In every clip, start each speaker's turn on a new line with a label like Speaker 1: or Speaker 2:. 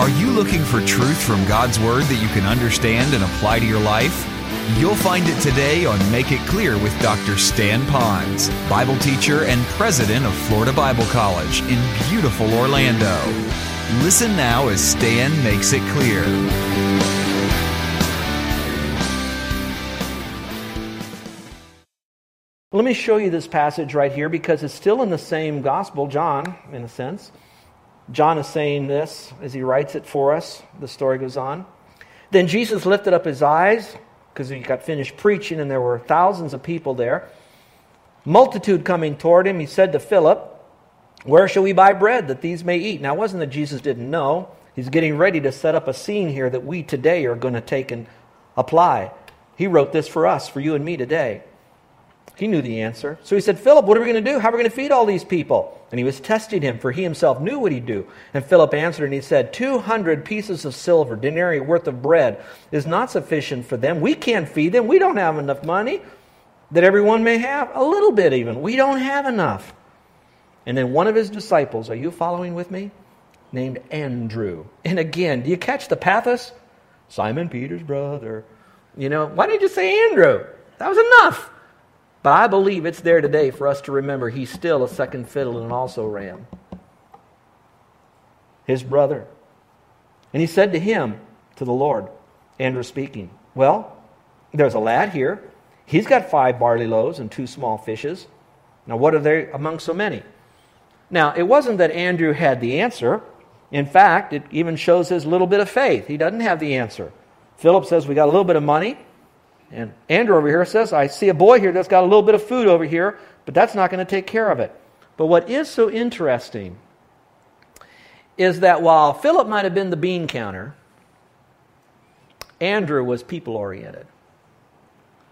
Speaker 1: Are you looking for truth from God's Word that you can understand and apply to your life? You'll find it today on Make It Clear with Dr. Stan Ponz, Bible teacher and president of Florida Bible College in beautiful Orlando. Listen now as Stan makes it clear.
Speaker 2: Let me show you this passage right here because it's still in the same gospel, John, in a sense. John is saying this as he writes it for us. The story goes on. Then Jesus lifted up his eyes because he got finished preaching and there were thousands of people there. Multitude coming toward him, he said to Philip, Where shall we buy bread that these may eat? Now, it wasn't that Jesus didn't know. He's getting ready to set up a scene here that we today are going to take and apply. He wrote this for us, for you and me today. He knew the answer. So he said, Philip, what are we going to do? How are we going to feed all these people? And he was testing him, for he himself knew what he'd do. And Philip answered, and he said, 200 pieces of silver, denarii worth of bread, is not sufficient for them. We can't feed them. We don't have enough money that everyone may have. A little bit, even. We don't have enough. And then one of his disciples, are you following with me? Named Andrew. And again, do you catch the pathos? Simon Peter's brother. You know, why didn't you say Andrew? That was enough. But I believe it's there today for us to remember he's still a second fiddle and an also ran. His brother. And he said to him, to the Lord, Andrew speaking, Well, there's a lad here. He's got five barley loaves and two small fishes. Now, what are they among so many? Now, it wasn't that Andrew had the answer. In fact, it even shows his little bit of faith. He doesn't have the answer. Philip says, We got a little bit of money. And Andrew over here says, I see a boy here that's got a little bit of food over here, but that's not going to take care of it. But what is so interesting is that while Philip might have been the bean counter, Andrew was people oriented.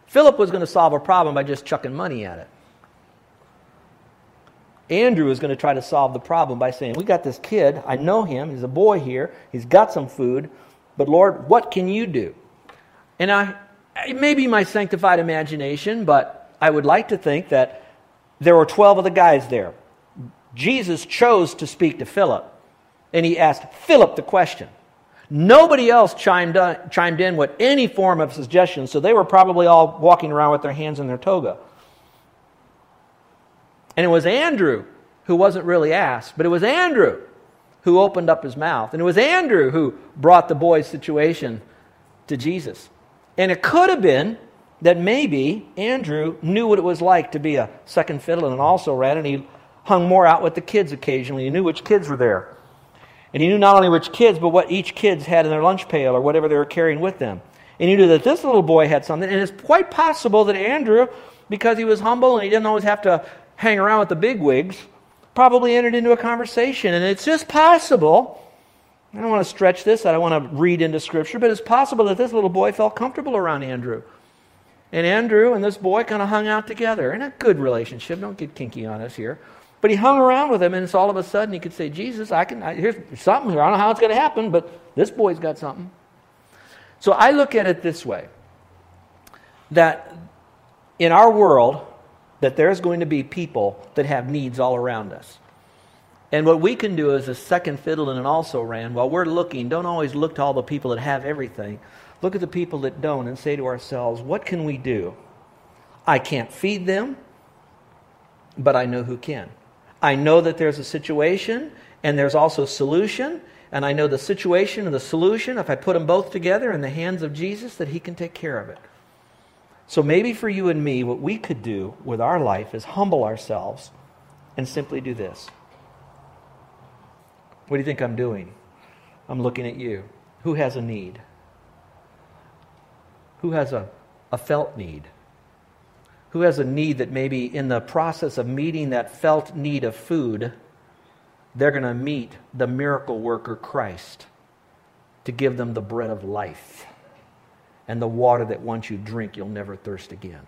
Speaker 2: Philip was going to solve a problem by just chucking money at it. Andrew was going to try to solve the problem by saying, We got this kid. I know him. He's a boy here. He's got some food. But Lord, what can you do? And I, it may be my sanctified imagination, but I would like to think that there were 12 of the guys there. Jesus chose to speak to Philip, and he asked Philip the question. Nobody else chimed, on, chimed in with any form of suggestion, so they were probably all walking around with their hands in their toga. And it was Andrew who wasn't really asked, but it was Andrew who opened up his mouth. And it was Andrew who brought the boy's situation to Jesus. And it could have been that maybe Andrew knew what it was like to be a second fiddle and an also ran, and he hung more out with the kids occasionally. He knew which kids were there. And he knew not only which kids, but what each kids had in their lunch pail or whatever they were carrying with them. And he knew that this little boy had something. And it's quite possible that Andrew, because he was humble and he didn't always have to hang around with the big wigs, probably entered into a conversation. And it's just possible I don't want to stretch this. I don't want to read into Scripture, but it's possible that this little boy felt comfortable around Andrew. And Andrew and this boy kind of hung out together in a good relationship. Don't get kinky on us here. But he hung around with him, and it's all of a sudden he could say, Jesus, I can, I, here's something here. I don't know how it's going to happen, but this boy's got something. So I look at it this way that in our world, that there's going to be people that have needs all around us. And what we can do as a second fiddle and an also ran, while we're looking, don't always look to all the people that have everything. Look at the people that don't and say to ourselves, what can we do? I can't feed them, but I know who can. I know that there's a situation and there's also a solution, and I know the situation and the solution, if I put them both together in the hands of Jesus, that He can take care of it. So maybe for you and me, what we could do with our life is humble ourselves and simply do this. What do you think I'm doing? I'm looking at you. Who has a need? Who has a, a felt need? Who has a need that maybe in the process of meeting that felt need of food, they're going to meet the miracle worker Christ to give them the bread of life and the water that once you drink, you'll never thirst again.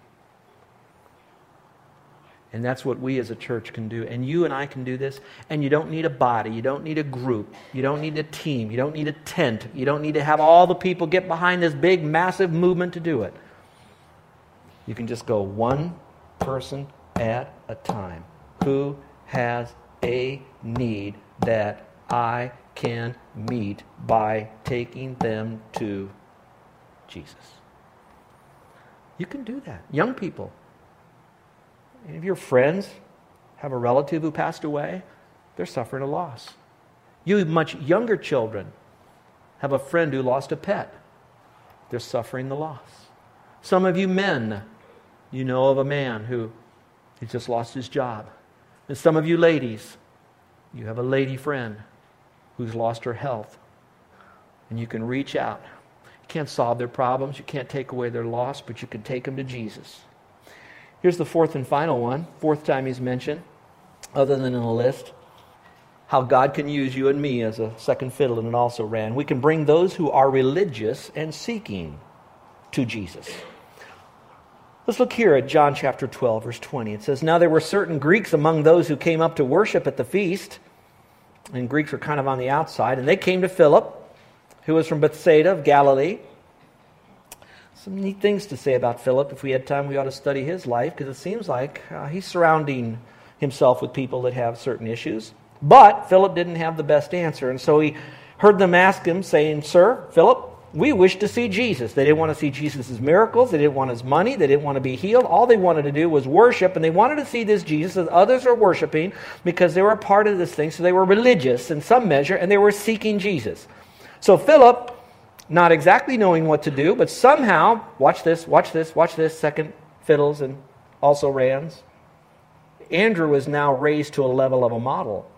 Speaker 2: And that's what we as a church can do. And you and I can do this. And you don't need a body. You don't need a group. You don't need a team. You don't need a tent. You don't need to have all the people get behind this big, massive movement to do it. You can just go one person at a time. Who has a need that I can meet by taking them to Jesus. You can do that. Young people. Any of your friends have a relative who passed away? They're suffering a loss. You much younger children have a friend who lost a pet. They're suffering the loss. Some of you men, you know of a man who he just lost his job. And some of you ladies, you have a lady friend who's lost her health. And you can reach out. You can't solve their problems, you can't take away their loss, but you can take them to Jesus. Here's the fourth and final one, fourth time he's mentioned, other than in the list how God can use you and me as a second fiddle and an also ran. We can bring those who are religious and seeking to Jesus. Let's look here at John chapter 12, verse 20. It says, Now there were certain Greeks among those who came up to worship at the feast, and Greeks were kind of on the outside, and they came to Philip, who was from Bethsaida of Galilee. Some neat things to say about Philip. If we had time, we ought to study his life, because it seems like uh, he's surrounding himself with people that have certain issues. But Philip didn't have the best answer, and so he heard them ask him, saying, Sir, Philip, we wish to see Jesus. They didn't want to see Jesus' miracles. They didn't want his money. They didn't want to be healed. All they wanted to do was worship, and they wanted to see this Jesus that others are worshiping because they were a part of this thing. So they were religious in some measure, and they were seeking Jesus. So Philip, not exactly knowing what to do, but somehow, watch this, watch this, watch this, second fiddles and also rans. Andrew was now raised to a level of a model.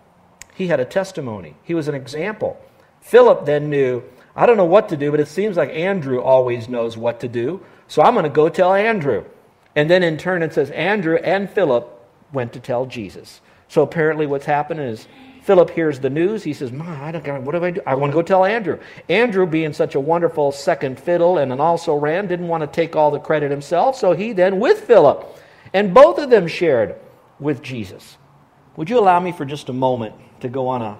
Speaker 2: He had a testimony, he was an example. Philip then knew, I don't know what to do, but it seems like Andrew always knows what to do. So I'm going to go tell Andrew. And then in turn, it says Andrew and Philip went to tell Jesus. So apparently, what's happened is Philip hears the news. He says, Ma, I don't, what do I do? I want to go tell Andrew. Andrew, being such a wonderful second fiddle and an also ran, didn't want to take all the credit himself. So he then, with Philip, and both of them shared with Jesus. Would you allow me for just a moment to go on a,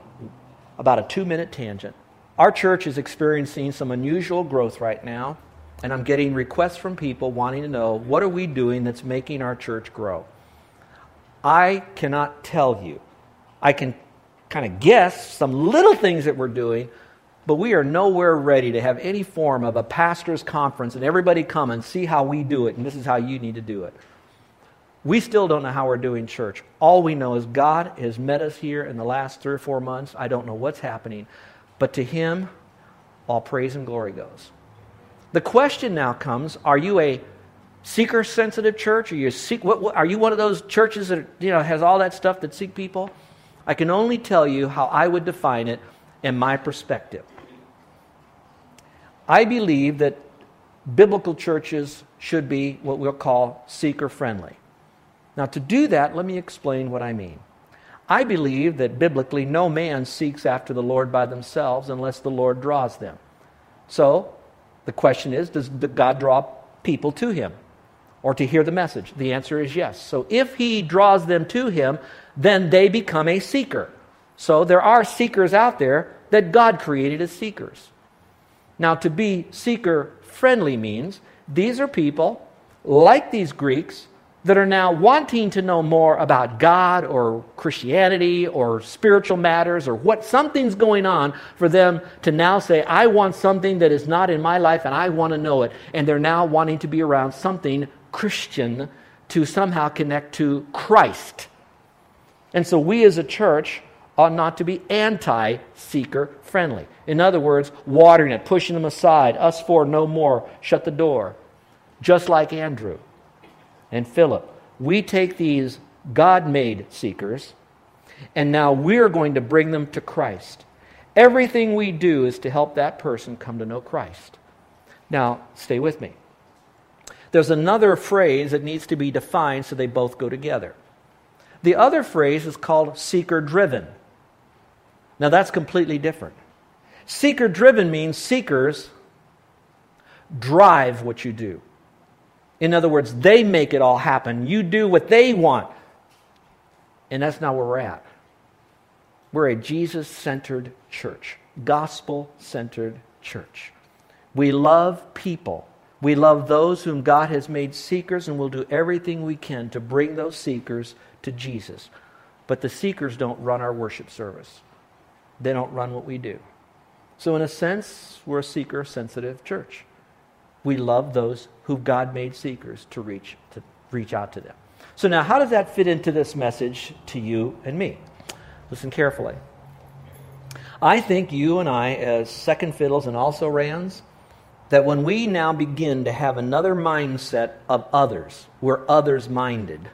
Speaker 2: about a two minute tangent? Our church is experiencing some unusual growth right now, and I'm getting requests from people wanting to know what are we doing that's making our church grow? I cannot tell you. I can kind of guess some little things that we're doing, but we are nowhere ready to have any form of a pastor's conference and everybody come and see how we do it, and this is how you need to do it. We still don't know how we're doing church. All we know is God has met us here in the last three or four months. I don't know what's happening. But to Him, all praise and glory goes. The question now comes are you a seeker sensitive church? Are you, seek, what, what, are you one of those churches that you know, has all that stuff that seek people? I can only tell you how I would define it in my perspective. I believe that biblical churches should be what we'll call seeker friendly. Now, to do that, let me explain what I mean. I believe that biblically no man seeks after the Lord by themselves unless the Lord draws them. So, the question is does God draw people to him or to hear the message? The answer is yes. So, if he draws them to him, then they become a seeker. So, there are seekers out there that God created as seekers. Now, to be seeker friendly means these are people like these Greeks that are now wanting to know more about God or Christianity or spiritual matters or what something's going on for them to now say, I want something that is not in my life and I want to know it. And they're now wanting to be around something Christian to somehow connect to Christ. And so we as a church ought not to be anti seeker friendly. In other words, watering it, pushing them aside, us for no more, shut the door. Just like Andrew and Philip. We take these God made seekers, and now we're going to bring them to Christ. Everything we do is to help that person come to know Christ. Now, stay with me. There's another phrase that needs to be defined so they both go together. The other phrase is called seeker driven. Now, that's completely different. Seeker driven means seekers drive what you do. In other words, they make it all happen. You do what they want. And that's not where we're at. We're a Jesus centered church, gospel centered church. We love people. We love those whom God has made seekers, and we'll do everything we can to bring those seekers to Jesus. But the seekers don't run our worship service. they don't run what we do. So, in a sense, we're a seeker sensitive church. We love those who God made seekers to reach, to reach out to them. So, now how does that fit into this message to you and me? Listen carefully. I think you and I, as second fiddles and also rans, that when we now begin to have another mindset of others, we're others minded,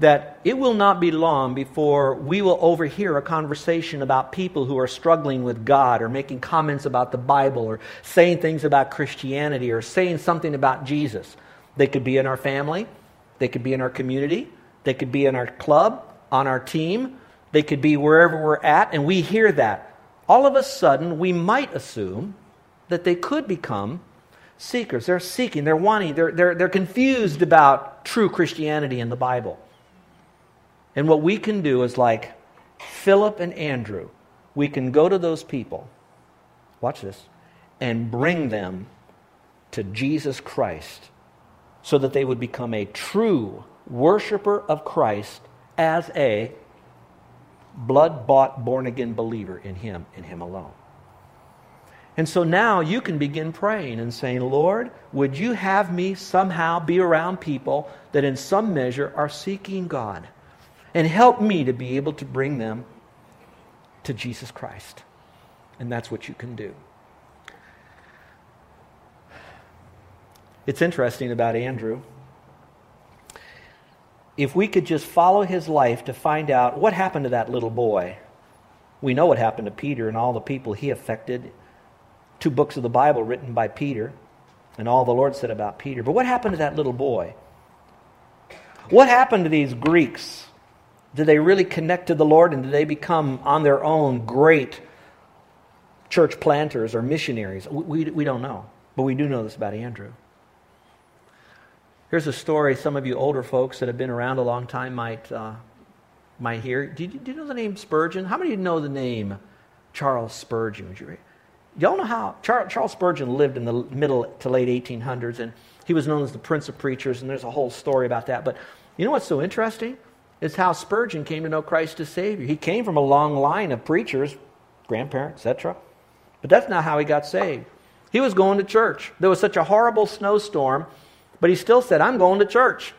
Speaker 2: that it will not be long before we will overhear a conversation about people who are struggling with God or making comments about the Bible or saying things about Christianity or saying something about Jesus. They could be in our family, they could be in our community, they could be in our club, on our team, they could be wherever we're at, and we hear that. All of a sudden, we might assume that they could become seekers. They're seeking, they're wanting, they're, they're, they're confused about true Christianity in the Bible. And what we can do is like Philip and Andrew, we can go to those people, watch this, and bring them to Jesus Christ so that they would become a true worshiper of Christ as a blood bought, born again believer in Him, in Him alone. And so now you can begin praying and saying, Lord, would you have me somehow be around people that in some measure are seeking God? And help me to be able to bring them to Jesus Christ. And that's what you can do. It's interesting about Andrew if we could just follow his life to find out what happened to that little boy. We know what happened to Peter and all the people he affected. Two books of the Bible written by Peter and all the Lord said about Peter. But what happened to that little boy? What happened to these Greeks? Did they really connect to the Lord and did they become on their own great church planters or missionaries? We, we, we don't know. But we do know this about Andrew. Here's a story some of you older folks that have been around a long time might, uh, might hear. Do you, you, know the name Spurgeon? How many of you know the name Charles Spurgeon? Do y'all know how Charles Spurgeon lived in the middle to late 1800s, and he was known as the Prince of Preachers, and there's a whole story about that. But you know what's so interesting? Is how Spurgeon came to know Christ as Savior. He came from a long line of preachers, grandparents, etc. But that's not how he got saved. He was going to church. There was such a horrible snowstorm but he still said, I'm going to church.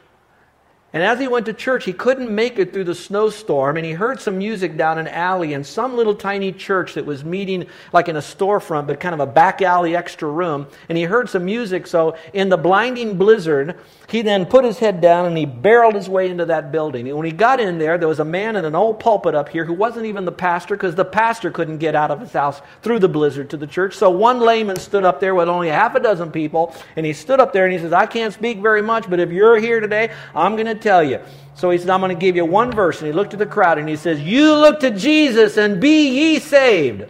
Speaker 2: And as he went to church, he couldn't make it through the snowstorm, and he heard some music down an alley in some little tiny church that was meeting like in a storefront, but kind of a back alley extra room. And he heard some music, so in the blinding blizzard, he then put his head down and he barreled his way into that building. And when he got in there, there was a man in an old pulpit up here who wasn't even the pastor because the pastor couldn't get out of his house through the blizzard to the church. So one layman stood up there with only half a dozen people, and he stood up there and he says, I can't speak very much, but if you're here today, I'm going to tell you. So he said, I'm going to give you one verse. And he looked at the crowd and he says, You look to Jesus and be ye saved.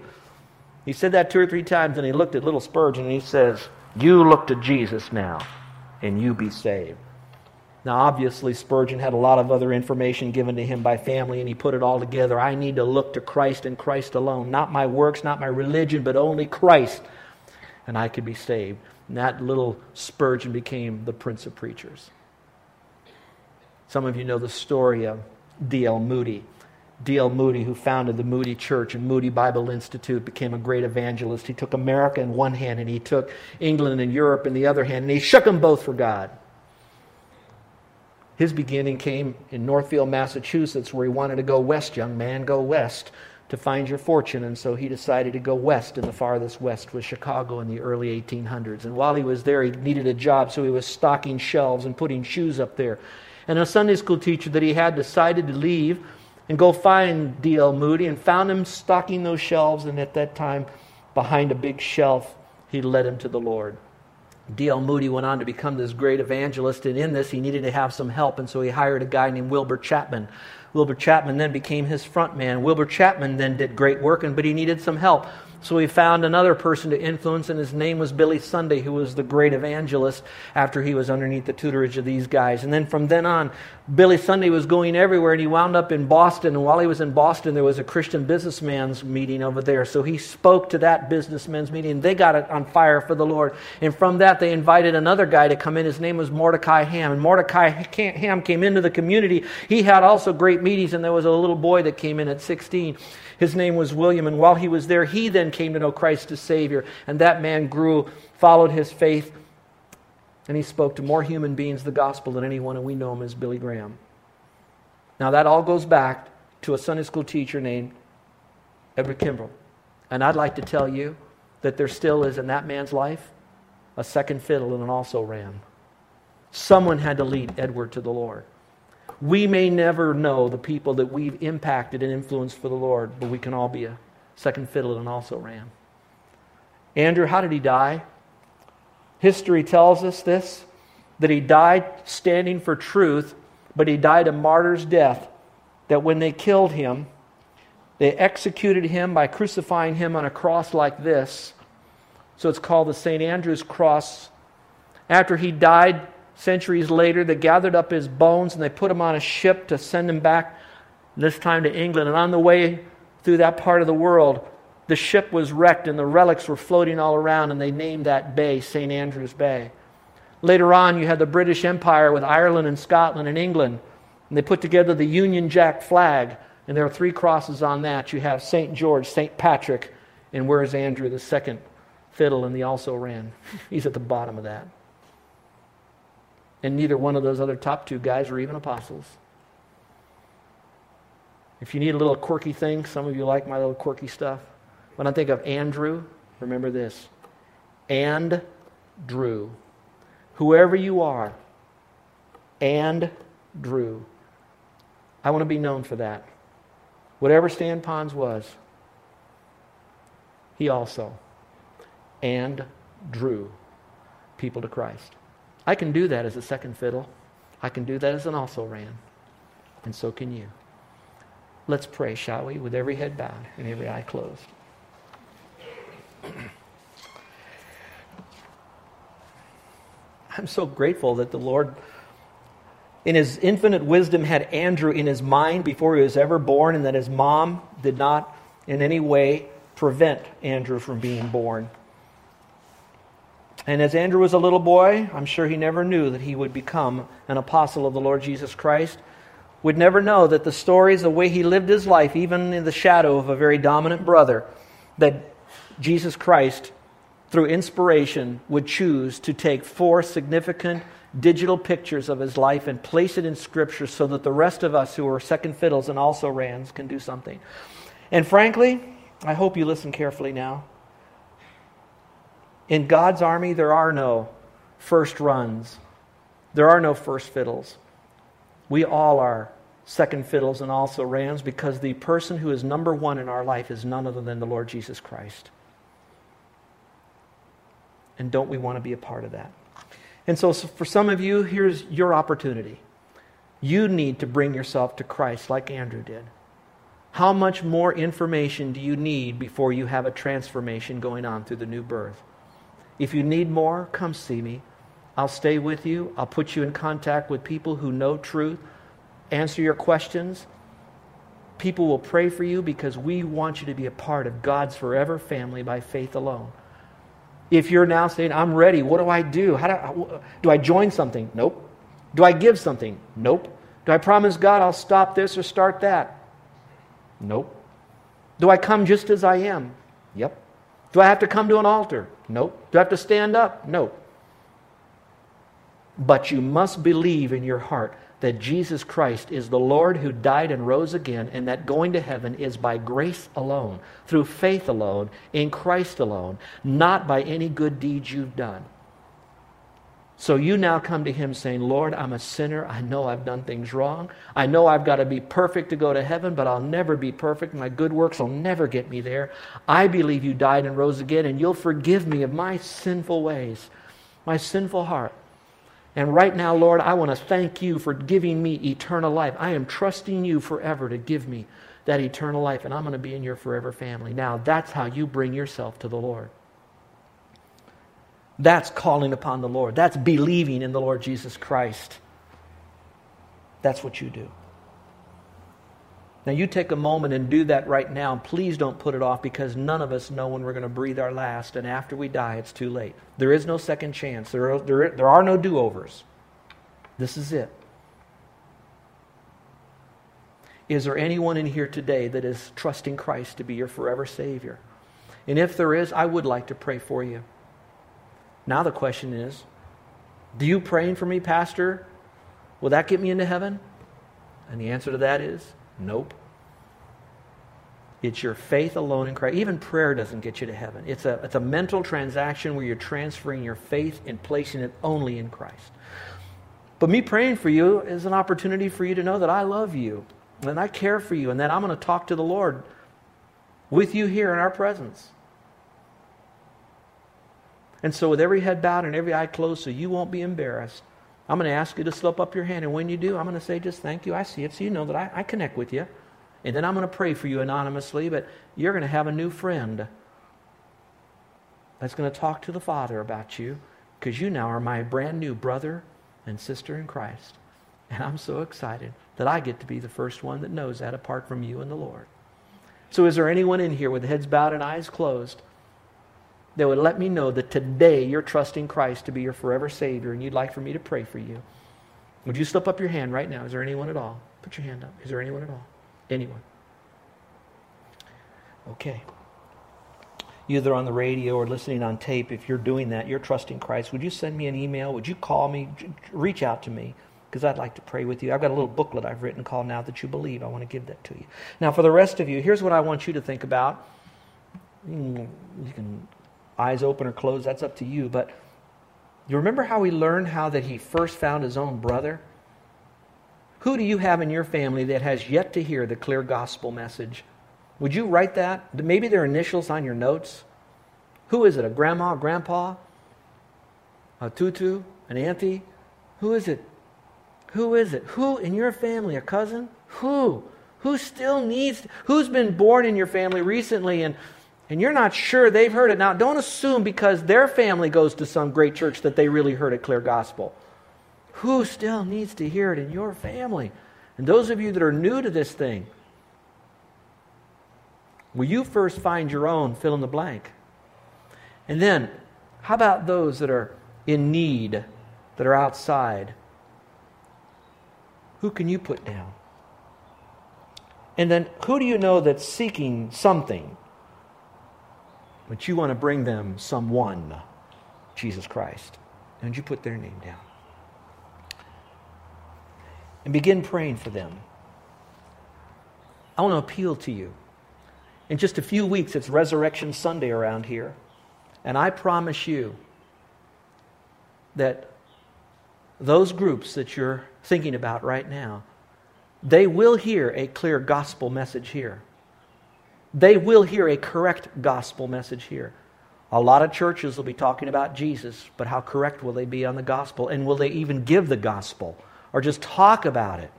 Speaker 2: He said that two or three times and he looked at little Spurgeon and he says, You look to Jesus now and you be saved. Now, obviously, Spurgeon had a lot of other information given to him by family, and he put it all together. I need to look to Christ and Christ alone. Not my works, not my religion, but only Christ. And I could be saved. And that little Spurgeon became the Prince of Preachers. Some of you know the story of D.L. Moody. D.L. Moody, who founded the Moody Church and Moody Bible Institute, became a great evangelist. He took America in one hand and he took England and Europe in the other hand, and he shook them both for God. His beginning came in Northfield, Massachusetts, where he wanted to go west, young man, go west to find your fortune. And so he decided to go west, and the farthest west was Chicago in the early 1800s. And while he was there, he needed a job, so he was stocking shelves and putting shoes up there and a Sunday school teacher that he had decided to leave and go find D.L. Moody and found him stocking those shelves. And at that time, behind a big shelf, he led him to the Lord. D.L. Moody went on to become this great evangelist, and in this, he needed to have some help, and so he hired a guy named Wilbur Chapman. Wilbur Chapman then became his front man. Wilbur Chapman then did great work, and, but he needed some help. So he found another person to influence, and his name was Billy Sunday, who was the great evangelist after he was underneath the tutorage of these guys. And then from then on, Billy Sunday was going everywhere, and he wound up in Boston. And while he was in Boston, there was a Christian businessman's meeting over there. So he spoke to that businessman's meeting. and They got it on fire for the Lord. And from that, they invited another guy to come in. His name was Mordecai Ham. And Mordecai Ham came into the community. He had also great meetings, and there was a little boy that came in at 16. His name was William, and while he was there, he then came to know Christ as Savior. And that man grew, followed his faith, and he spoke to more human beings the gospel than anyone, and we know him as Billy Graham. Now, that all goes back to a Sunday school teacher named Edward Kimball. And I'd like to tell you that there still is in that man's life a second fiddle and an also ran. Someone had to lead Edward to the Lord. We may never know the people that we've impacted and influenced for the Lord, but we can all be a second fiddle and also ran. Andrew, how did he die? History tells us this that he died standing for truth, but he died a martyr's death. That when they killed him, they executed him by crucifying him on a cross like this. So it's called the St. Andrew's cross. After he died, centuries later, they gathered up his bones and they put him on a ship to send him back, this time to England. And on the way through that part of the world, the ship was wrecked and the relics were floating all around, and they named that bay St. Andrew's Bay. Later on, you had the British Empire with Ireland and Scotland and England, and they put together the Union Jack flag, and there are three crosses on that. You have St. George, St. Patrick, and where's Andrew, the second fiddle, and the also ran? He's at the bottom of that. And neither one of those other top two guys were even apostles. If you need a little quirky thing, some of you like my little quirky stuff. When I think of Andrew, remember this and Drew. Whoever you are, and Drew. I want to be known for that. Whatever Stan Ponz was, he also and drew people to Christ. I can do that as a second fiddle. I can do that as an also ran. And so can you. Let's pray, shall we, with every head bowed and every eye closed. I'm so grateful that the Lord, in his infinite wisdom, had Andrew in his mind before he was ever born, and that his mom did not in any way prevent Andrew from being born. And as Andrew was a little boy, I'm sure he never knew that he would become an apostle of the Lord Jesus Christ. Would never know that the stories, the way he lived his life, even in the shadow of a very dominant brother, that Jesus Christ, through inspiration, would choose to take four significant digital pictures of his life and place it in Scripture so that the rest of us who are second fiddles and also rans can do something. And frankly, I hope you listen carefully now. In God's army, there are no first runs, there are no first fiddles. We all are second fiddles and also rams because the person who is number one in our life is none other than the Lord Jesus Christ. And don't we want to be a part of that? And so, for some of you, here's your opportunity. You need to bring yourself to Christ like Andrew did. How much more information do you need before you have a transformation going on through the new birth? If you need more, come see me. I'll stay with you. I'll put you in contact with people who know truth, answer your questions. People will pray for you because we want you to be a part of God's forever family by faith alone. If you're now saying, I'm ready, what do I do? How do, I, do I join something? Nope. Do I give something? Nope. Do I promise God I'll stop this or start that? Nope. Do I come just as I am? Yep. Do I have to come to an altar? Nope. Do I have to stand up? Nope. But you must believe in your heart that Jesus Christ is the Lord who died and rose again, and that going to heaven is by grace alone, through faith alone, in Christ alone, not by any good deeds you've done. So you now come to him saying, Lord, I'm a sinner. I know I've done things wrong. I know I've got to be perfect to go to heaven, but I'll never be perfect. My good works will never get me there. I believe you died and rose again, and you'll forgive me of my sinful ways, my sinful heart. And right now, Lord, I want to thank you for giving me eternal life. I am trusting you forever to give me that eternal life, and I'm going to be in your forever family. Now, that's how you bring yourself to the Lord. That's calling upon the Lord. That's believing in the Lord Jesus Christ. That's what you do. Now, you take a moment and do that right now. Please don't put it off because none of us know when we're going to breathe our last. And after we die, it's too late. There is no second chance, there are, there, there are no do overs. This is it. Is there anyone in here today that is trusting Christ to be your forever Savior? And if there is, I would like to pray for you. Now the question is do you praying for me, Pastor? Will that get me into heaven? And the answer to that is nope. It's your faith alone in Christ. Even prayer doesn't get you to heaven. It's a, it's a mental transaction where you're transferring your faith and placing it only in Christ. But me praying for you is an opportunity for you to know that I love you and I care for you and that I'm going to talk to the Lord with you here in our presence. And so, with every head bowed and every eye closed, so you won't be embarrassed, I'm going to ask you to slip up your hand. And when you do, I'm going to say, just thank you. I see it, so you know that I, I connect with you. And then I'm going to pray for you anonymously, but you're going to have a new friend that's going to talk to the Father about you because you now are my brand new brother and sister in Christ. And I'm so excited that I get to be the first one that knows that apart from you and the Lord. So, is there anyone in here with heads bowed and eyes closed that would let me know that today you're trusting Christ to be your forever Savior and you'd like for me to pray for you? Would you slip up your hand right now? Is there anyone at all? Put your hand up. Is there anyone at all? Anyone? Okay. Either on the radio or listening on tape, if you're doing that, you're trusting Christ, would you send me an email? Would you call me? Reach out to me because I'd like to pray with you. I've got a little booklet I've written called Now That You Believe. I want to give that to you. Now, for the rest of you, here's what I want you to think about. Mm, you can eyes open or closed, that's up to you. But you remember how we learned how that he first found his own brother? Who do you have in your family that has yet to hear the clear gospel message? Would you write that? Maybe their initials on your notes. Who is it? A grandma, a grandpa? A tutu? An auntie? Who is it? Who is it? Who in your family? A cousin? Who? Who still needs, who's been born in your family recently and, and you're not sure they've heard it? Now, don't assume because their family goes to some great church that they really heard a clear gospel. Who still needs to hear it in your family? And those of you that are new to this thing, will you first find your own fill in the blank? And then, how about those that are in need, that are outside? Who can you put down? And then, who do you know that's seeking something, but you want to bring them someone, Jesus Christ? And you put their name down? and begin praying for them. I want to appeal to you. In just a few weeks, it's Resurrection Sunday around here. And I promise you that those groups that you're thinking about right now, they will hear a clear gospel message here. They will hear a correct gospel message here. A lot of churches will be talking about Jesus, but how correct will they be on the gospel? And will they even give the gospel? or just talk about it,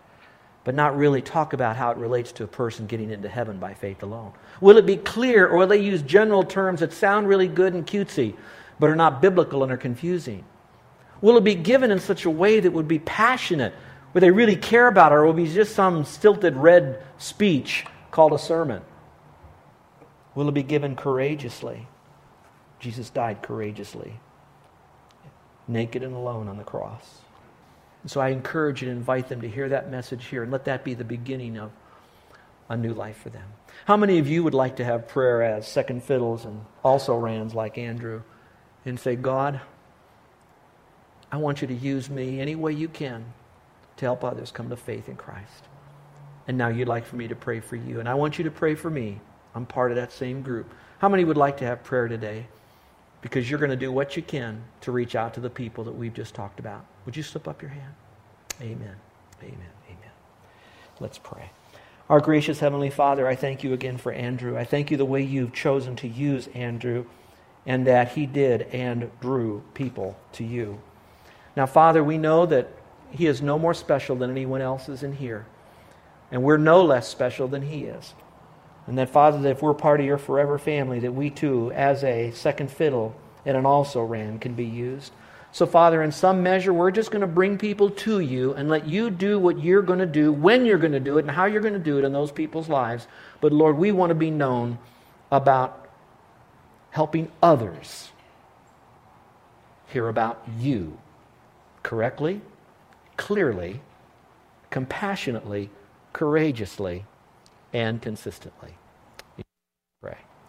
Speaker 2: but not really talk about how it relates to a person getting into heaven by faith alone? Will it be clear, or will they use general terms that sound really good and cutesy, but are not biblical and are confusing? Will it be given in such a way that would be passionate, where they really care about it, or will it be just some stilted red speech called a sermon? Will it be given courageously? Jesus died courageously, naked and alone on the cross. And so I encourage and invite them to hear that message here and let that be the beginning of a new life for them. How many of you would like to have prayer as second fiddles and also rans like Andrew and say, God, I want you to use me any way you can to help others come to faith in Christ. And now you'd like for me to pray for you. And I want you to pray for me. I'm part of that same group. How many would like to have prayer today? Because you're going to do what you can to reach out to the people that we've just talked about. Would you slip up your hand? Amen. Amen. Amen. Let's pray. Our gracious Heavenly Father, I thank you again for Andrew. I thank you the way you've chosen to use Andrew and that he did and drew people to you. Now, Father, we know that he is no more special than anyone else is in here. And we're no less special than He is. And that, Father, that if we're part of your forever family, that we too, as a second fiddle and an also ran, can be used. So, Father, in some measure, we're just going to bring people to you and let you do what you're going to do, when you're going to do it, and how you're going to do it in those people's lives. But, Lord, we want to be known about helping others hear about you correctly, clearly, compassionately, courageously, and consistently.